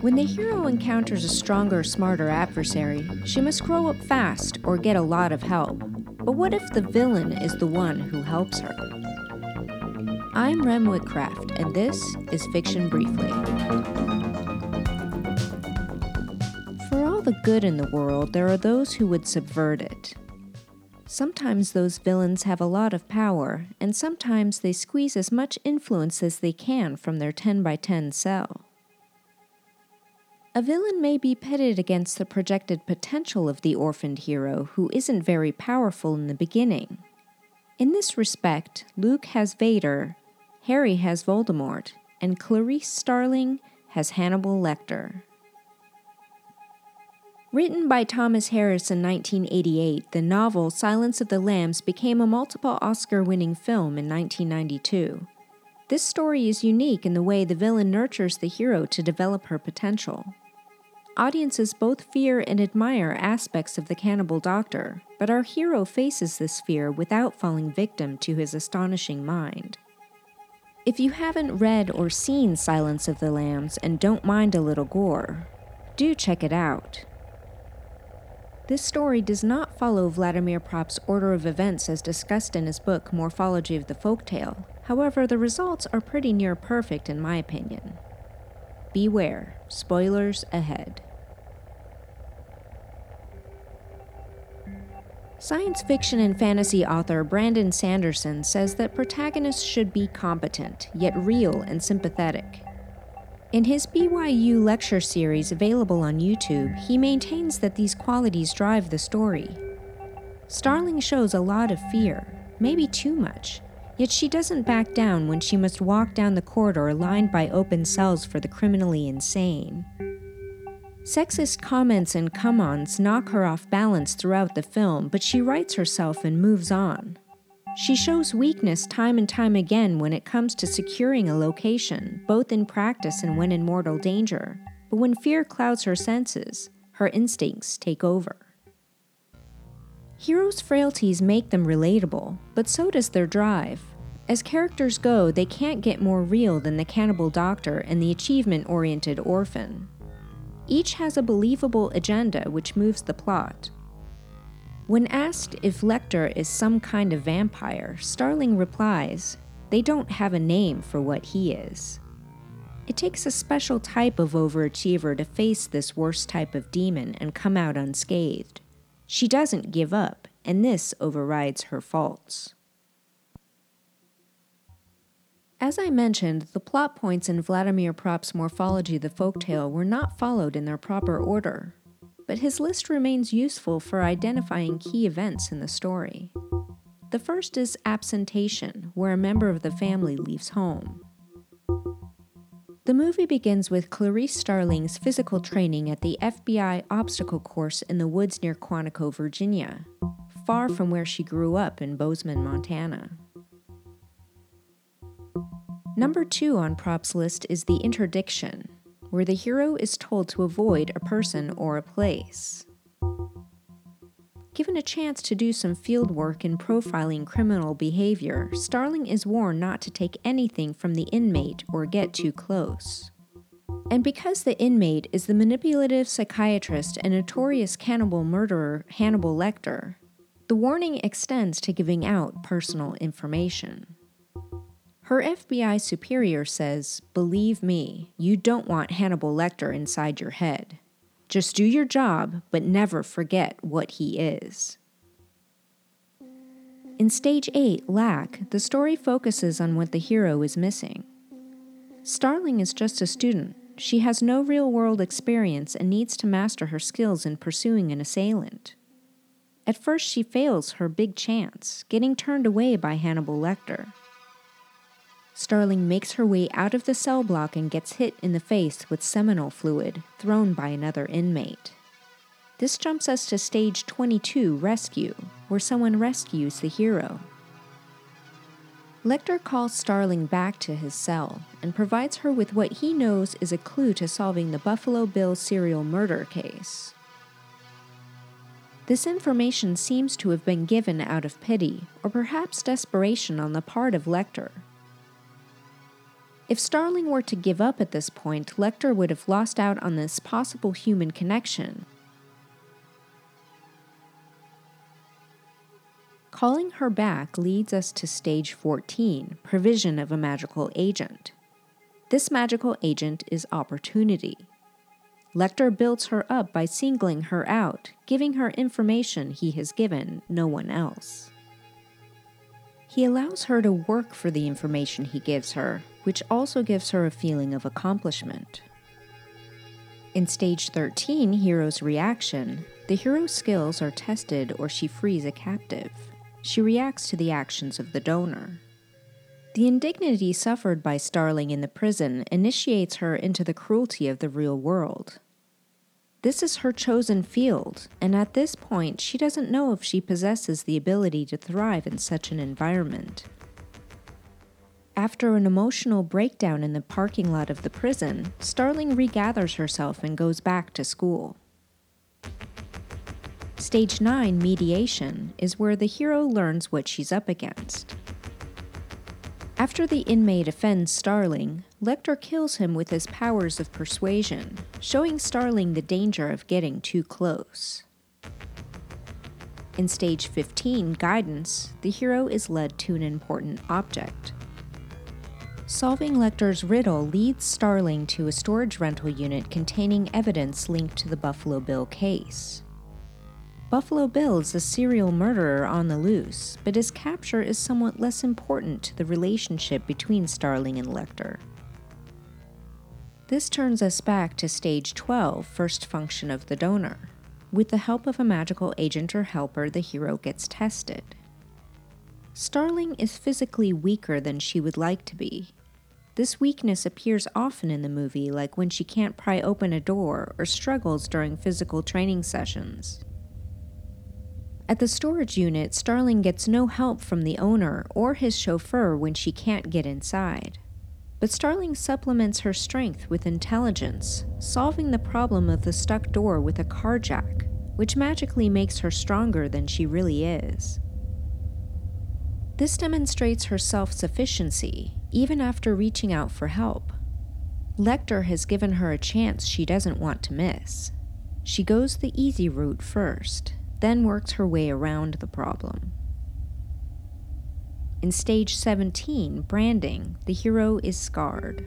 When the hero encounters a stronger, smarter adversary, she must grow up fast or get a lot of help. But what if the villain is the one who helps her? I'm Rem Whitcraft, and this is Fiction Briefly. For all the good in the world, there are those who would subvert it. Sometimes those villains have a lot of power, and sometimes they squeeze as much influence as they can from their 10 by 10 cell. A villain may be pitted against the projected potential of the orphaned hero who isn't very powerful in the beginning. In this respect, Luke has Vader, Harry has Voldemort, and Clarice Starling has Hannibal Lecter. Written by Thomas Harris in 1988, the novel Silence of the Lambs became a multiple Oscar winning film in 1992. This story is unique in the way the villain nurtures the hero to develop her potential. Audiences both fear and admire aspects of the cannibal doctor, but our hero faces this fear without falling victim to his astonishing mind. If you haven't read or seen Silence of the Lambs and don't mind a little gore, do check it out. This story does not follow Vladimir Propp's order of events as discussed in his book Morphology of the Folktale. However, the results are pretty near perfect in my opinion. Beware, spoilers ahead. Science fiction and fantasy author Brandon Sanderson says that protagonists should be competent, yet real and sympathetic. In his BYU lecture series available on YouTube, he maintains that these qualities drive the story. Starling shows a lot of fear, maybe too much, Yet she doesn't back down when she must walk down the corridor lined by open cells for the criminally insane. Sexist comments and come ons knock her off balance throughout the film, but she rights herself and moves on. She shows weakness time and time again when it comes to securing a location, both in practice and when in mortal danger. But when fear clouds her senses, her instincts take over. Heroes' frailties make them relatable, but so does their drive. As characters go, they can't get more real than the cannibal doctor and the achievement oriented orphan. Each has a believable agenda which moves the plot. When asked if Lecter is some kind of vampire, Starling replies, They don't have a name for what he is. It takes a special type of overachiever to face this worst type of demon and come out unscathed. She doesn't give up, and this overrides her faults. As I mentioned, the plot points in Vladimir Propp's Morphology the Folktale were not followed in their proper order, but his list remains useful for identifying key events in the story. The first is absentation, where a member of the family leaves home. The movie begins with Clarice Starling's physical training at the FBI obstacle course in the woods near Quantico, Virginia, far from where she grew up in Bozeman, Montana. Number two on Propp's list is the interdiction, where the hero is told to avoid a person or a place. Given a chance to do some field work in profiling criminal behavior, Starling is warned not to take anything from the inmate or get too close. And because the inmate is the manipulative psychiatrist and notorious cannibal murderer Hannibal Lecter, the warning extends to giving out personal information. Her FBI superior says, Believe me, you don't want Hannibal Lecter inside your head. Just do your job, but never forget what he is. In Stage 8, Lack, the story focuses on what the hero is missing. Starling is just a student. She has no real world experience and needs to master her skills in pursuing an assailant. At first, she fails her big chance, getting turned away by Hannibal Lecter. Starling makes her way out of the cell block and gets hit in the face with seminal fluid thrown by another inmate. This jumps us to stage 22 Rescue, where someone rescues the hero. Lecter calls Starling back to his cell and provides her with what he knows is a clue to solving the Buffalo Bill serial murder case. This information seems to have been given out of pity or perhaps desperation on the part of Lecter, If Starling were to give up at this point, Lecter would have lost out on this possible human connection. Calling her back leads us to stage 14 provision of a magical agent. This magical agent is opportunity. Lecter builds her up by singling her out, giving her information he has given no one else. He allows her to work for the information he gives her, which also gives her a feeling of accomplishment. In stage 13, Hero's reaction, the hero's skills are tested or she frees a captive. She reacts to the actions of the donor. The indignity suffered by Starling in the prison initiates her into the cruelty of the real world. This is her chosen field, and at this point, she doesn't know if she possesses the ability to thrive in such an environment. After an emotional breakdown in the parking lot of the prison, Starling regathers herself and goes back to school. Stage 9, mediation, is where the hero learns what she's up against. After the inmate offends Starling, Lecter kills him with his powers of persuasion, showing Starling the danger of getting too close. In stage 15, Guidance, the hero is led to an important object. Solving Lecter's riddle leads Starling to a storage rental unit containing evidence linked to the Buffalo Bill case. Buffalo Bill is a serial murderer on the loose, but his capture is somewhat less important to the relationship between Starling and Lecter. This turns us back to stage 12, first function of the donor. With the help of a magical agent or helper, the hero gets tested. Starling is physically weaker than she would like to be. This weakness appears often in the movie, like when she can't pry open a door or struggles during physical training sessions. At the storage unit, Starling gets no help from the owner or his chauffeur when she can't get inside. But Starling supplements her strength with intelligence, solving the problem of the stuck door with a car jack, which magically makes her stronger than she really is. This demonstrates her self sufficiency, even after reaching out for help. Lecter has given her a chance she doesn't want to miss. She goes the easy route first, then works her way around the problem. In stage 17, branding, the hero is scarred.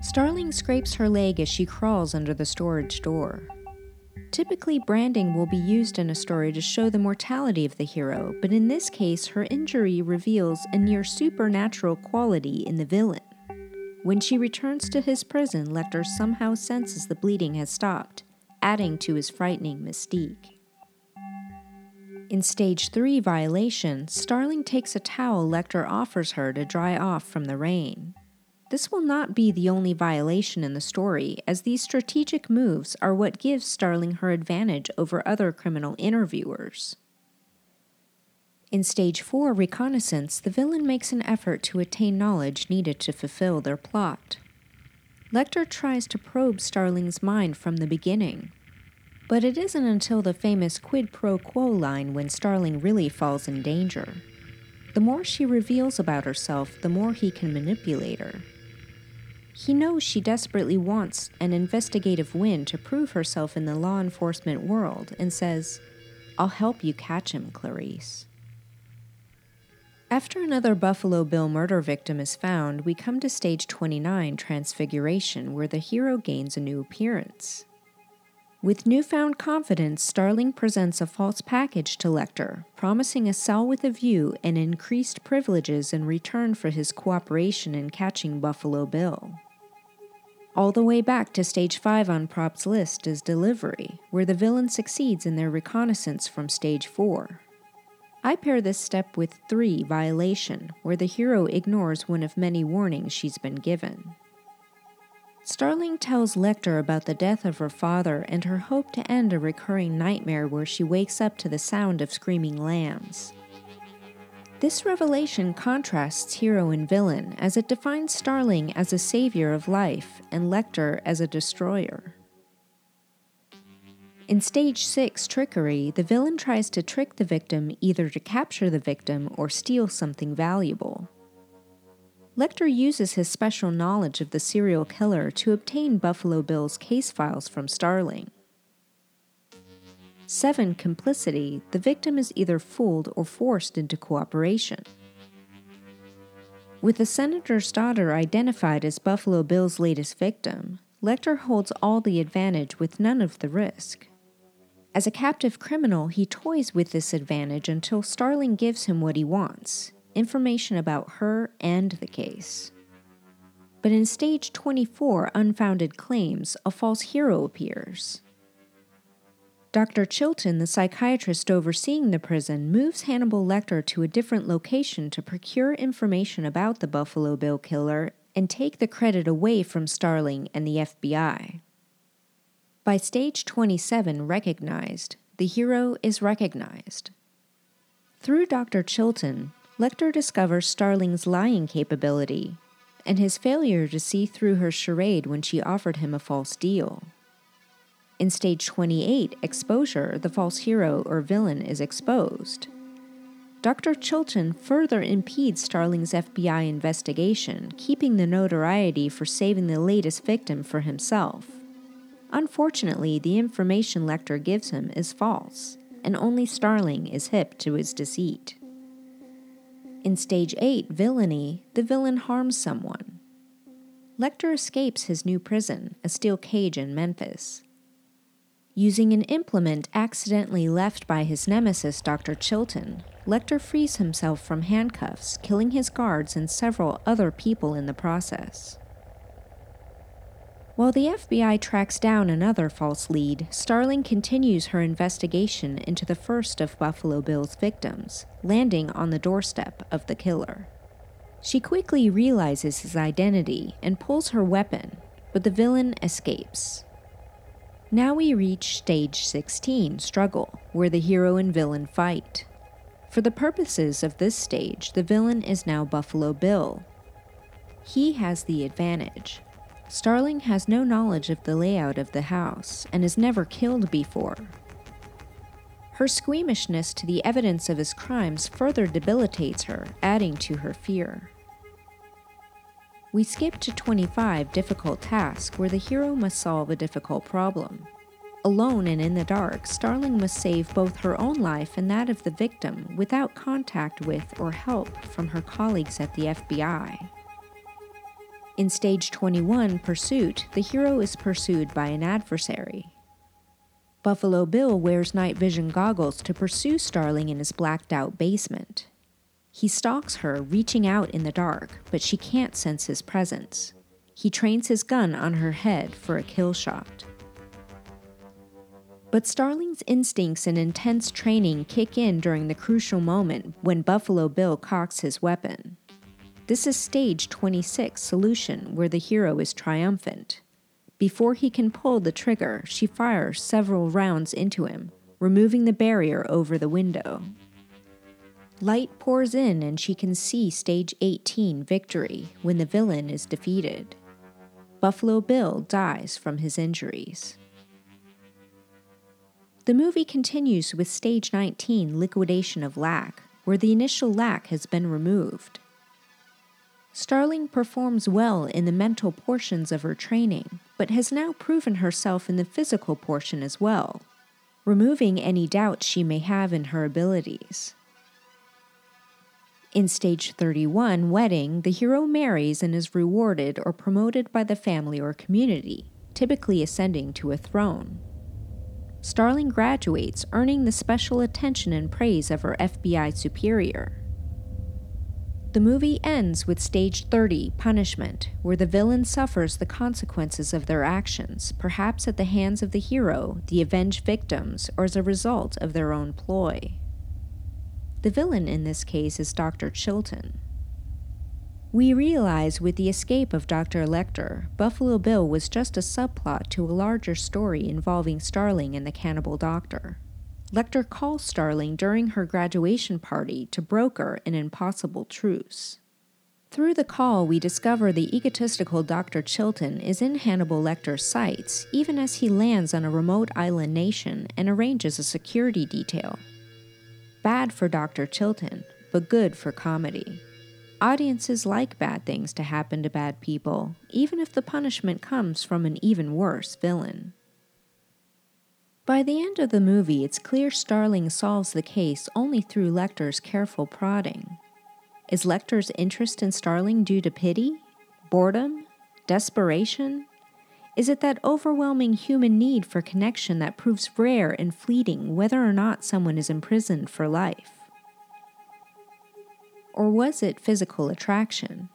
Starling scrapes her leg as she crawls under the storage door. Typically, branding will be used in a story to show the mortality of the hero, but in this case, her injury reveals a near supernatural quality in the villain. When she returns to his prison, Lecter somehow senses the bleeding has stopped adding to his frightening mystique. In stage 3 violation, Starling takes a towel Lecter offers her to dry off from the rain. This will not be the only violation in the story, as these strategic moves are what gives Starling her advantage over other criminal interviewers. In Stage 4 Reconnaissance, the villain makes an effort to attain knowledge needed to fulfill their plot. Lecter tries to probe Starling's mind from the beginning. But it isn't until the famous quid pro quo line when Starling really falls in danger. The more she reveals about herself, the more he can manipulate her. He knows she desperately wants an investigative win to prove herself in the law enforcement world and says, I'll help you catch him, Clarice. After another Buffalo Bill murder victim is found, we come to stage 29, Transfiguration, where the hero gains a new appearance. With newfound confidence, Starling presents a false package to Lecter, promising a cell with a view and increased privileges in return for his cooperation in catching Buffalo Bill. All the way back to stage 5 on Propp's list is Delivery, where the villain succeeds in their reconnaissance from stage 4. I pair this step with 3 violation, where the hero ignores one of many warnings she's been given. Starling tells Lecter about the death of her father and her hope to end a recurring nightmare where she wakes up to the sound of screaming lambs. This revelation contrasts hero and villain as it defines Starling as a savior of life and Lecter as a destroyer. In stage 6, Trickery, the villain tries to trick the victim either to capture the victim or steal something valuable. Lecter uses his special knowledge of the serial killer to obtain Buffalo Bill's case files from Starling. 7. Complicity. The victim is either fooled or forced into cooperation. With the senator's daughter identified as Buffalo Bill's latest victim, Lecter holds all the advantage with none of the risk. As a captive criminal, he toys with this advantage until Starling gives him what he wants information about her and the case. But in stage 24, Unfounded Claims, a false hero appears. Dr. Chilton, the psychiatrist overseeing the prison, moves Hannibal Lecter to a different location to procure information about the Buffalo Bill killer and take the credit away from Starling and the FBI. By stage 27, recognized, the hero is recognized. Through Dr. Chilton, Lecter discovers Starling's lying capability and his failure to see through her charade when she offered him a false deal. In stage 28, exposure, the false hero or villain is exposed. Dr. Chilton further impedes Starling's FBI investigation, keeping the notoriety for saving the latest victim for himself. Unfortunately, the information Lecter gives him is false, and only Starling is hip to his deceit. In stage 8, villainy, the villain harms someone. Lecter escapes his new prison, a steel cage in Memphis. Using an implement accidentally left by his nemesis, Dr. Chilton, Lecter frees himself from handcuffs, killing his guards and several other people in the process. While the FBI tracks down another false lead, Starling continues her investigation into the first of Buffalo Bill's victims, landing on the doorstep of the killer. She quickly realizes his identity and pulls her weapon, but the villain escapes. Now we reach stage 16, Struggle, where the hero and villain fight. For the purposes of this stage, the villain is now Buffalo Bill. He has the advantage, Starling has no knowledge of the layout of the house and has never killed before. Her squeamishness to the evidence of his crimes further debilitates her, adding to her fear. We skip to 25 Difficult Task, where the hero must solve a difficult problem. Alone and in the dark, Starling must save both her own life and that of the victim without contact with or help from her colleagues at the FBI. In stage 21, Pursuit, the hero is pursued by an adversary. Buffalo Bill wears night vision goggles to pursue Starling in his blacked out basement. He stalks her, reaching out in the dark, but she can't sense his presence. He trains his gun on her head for a kill shot. But Starling's instincts and intense training kick in during the crucial moment when Buffalo Bill cocks his weapon. This is stage 26 solution, where the hero is triumphant. Before he can pull the trigger, she fires several rounds into him, removing the barrier over the window. Light pours in and she can see stage 18 victory when the villain is defeated. Buffalo Bill dies from his injuries. The movie continues with stage 19 liquidation of lack, where the initial lack has been removed. Starling performs well in the mental portions of her training, but has now proven herself in the physical portion as well, removing any doubts she may have in her abilities. In stage 31, Wedding, the hero marries and is rewarded or promoted by the family or community, typically ascending to a throne. Starling graduates, earning the special attention and praise of her FBI superior. The movie ends with stage 30, Punishment, where the villain suffers the consequences of their actions, perhaps at the hands of the hero, the avenged victims, or as a result of their own ploy. The villain in this case is Dr. Chilton. We realize with the escape of Dr. Lecter, Buffalo Bill was just a subplot to a larger story involving Starling and the cannibal doctor. Lecter calls Starling during her graduation party to broker an impossible truce. Through the call, we discover the egotistical Dr. Chilton is in Hannibal Lecter's sights, even as he lands on a remote island nation and arranges a security detail. Bad for Dr. Chilton, but good for comedy. Audiences like bad things to happen to bad people, even if the punishment comes from an even worse villain. By the end of the movie, it's clear Starling solves the case only through Lecter's careful prodding. Is Lecter's interest in Starling due to pity? Boredom? Desperation? Is it that overwhelming human need for connection that proves rare and fleeting whether or not someone is imprisoned for life? Or was it physical attraction?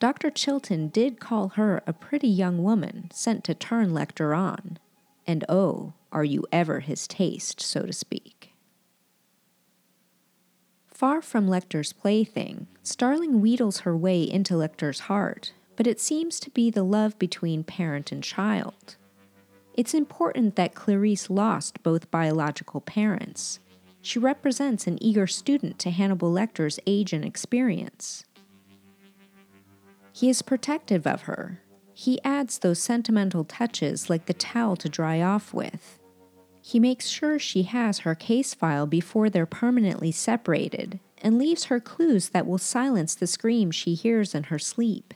Dr. Chilton did call her a pretty young woman sent to turn Lecter on. And oh, are you ever his taste, so to speak? Far from Lecter's plaything, Starling wheedles her way into Lecter's heart, but it seems to be the love between parent and child. It's important that Clarice lost both biological parents. She represents an eager student to Hannibal Lecter's age and experience. He is protective of her. He adds those sentimental touches like the towel to dry off with. He makes sure she has her case file before they're permanently separated and leaves her clues that will silence the scream she hears in her sleep.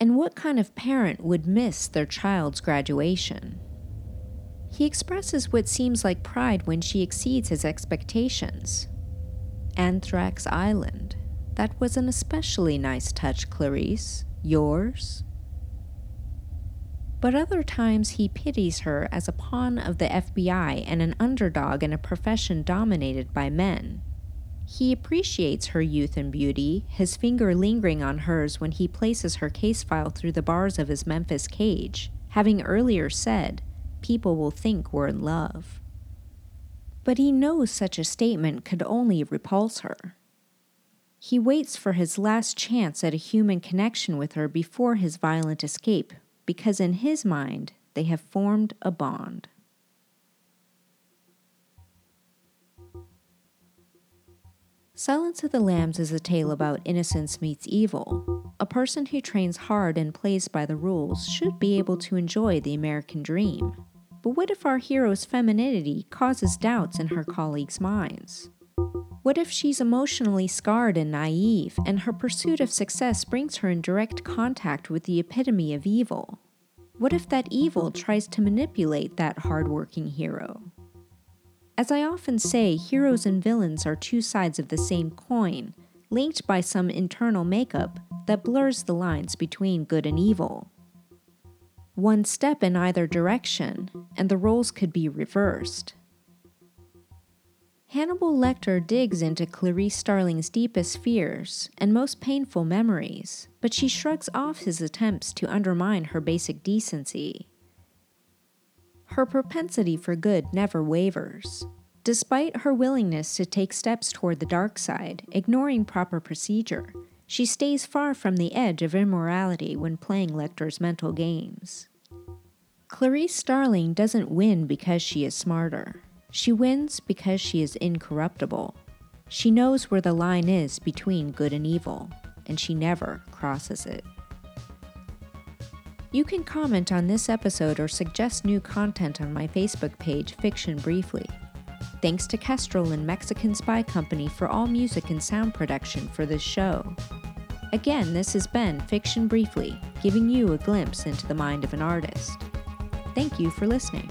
And what kind of parent would miss their child's graduation? He expresses what seems like pride when she exceeds his expectations. Anthrax Island. That was an especially nice touch, Clarice. Yours? But other times he pities her as a pawn of the FBI and an underdog in a profession dominated by men. He appreciates her youth and beauty, his finger lingering on hers when he places her case file through the bars of his Memphis cage, having earlier said, People will think we're in love. But he knows such a statement could only repulse her. He waits for his last chance at a human connection with her before his violent escape, because in his mind, they have formed a bond. Silence of the Lambs is a tale about innocence meets evil. A person who trains hard and plays by the rules should be able to enjoy the American dream. But what if our hero's femininity causes doubts in her colleagues' minds? What if she's emotionally scarred and naive, and her pursuit of success brings her in direct contact with the epitome of evil? What if that evil tries to manipulate that hardworking hero? As I often say, heroes and villains are two sides of the same coin, linked by some internal makeup that blurs the lines between good and evil. One step in either direction, and the roles could be reversed. Hannibal Lecter digs into Clarice Starling's deepest fears and most painful memories, but she shrugs off his attempts to undermine her basic decency. Her propensity for good never wavers. Despite her willingness to take steps toward the dark side, ignoring proper procedure, she stays far from the edge of immorality when playing Lecter's mental games. Clarice Starling doesn't win because she is smarter. She wins because she is incorruptible. She knows where the line is between good and evil, and she never crosses it. You can comment on this episode or suggest new content on my Facebook page, Fiction Briefly. Thanks to Kestrel and Mexican Spy Company for all music and sound production for this show. Again, this has been Fiction Briefly, giving you a glimpse into the mind of an artist. Thank you for listening.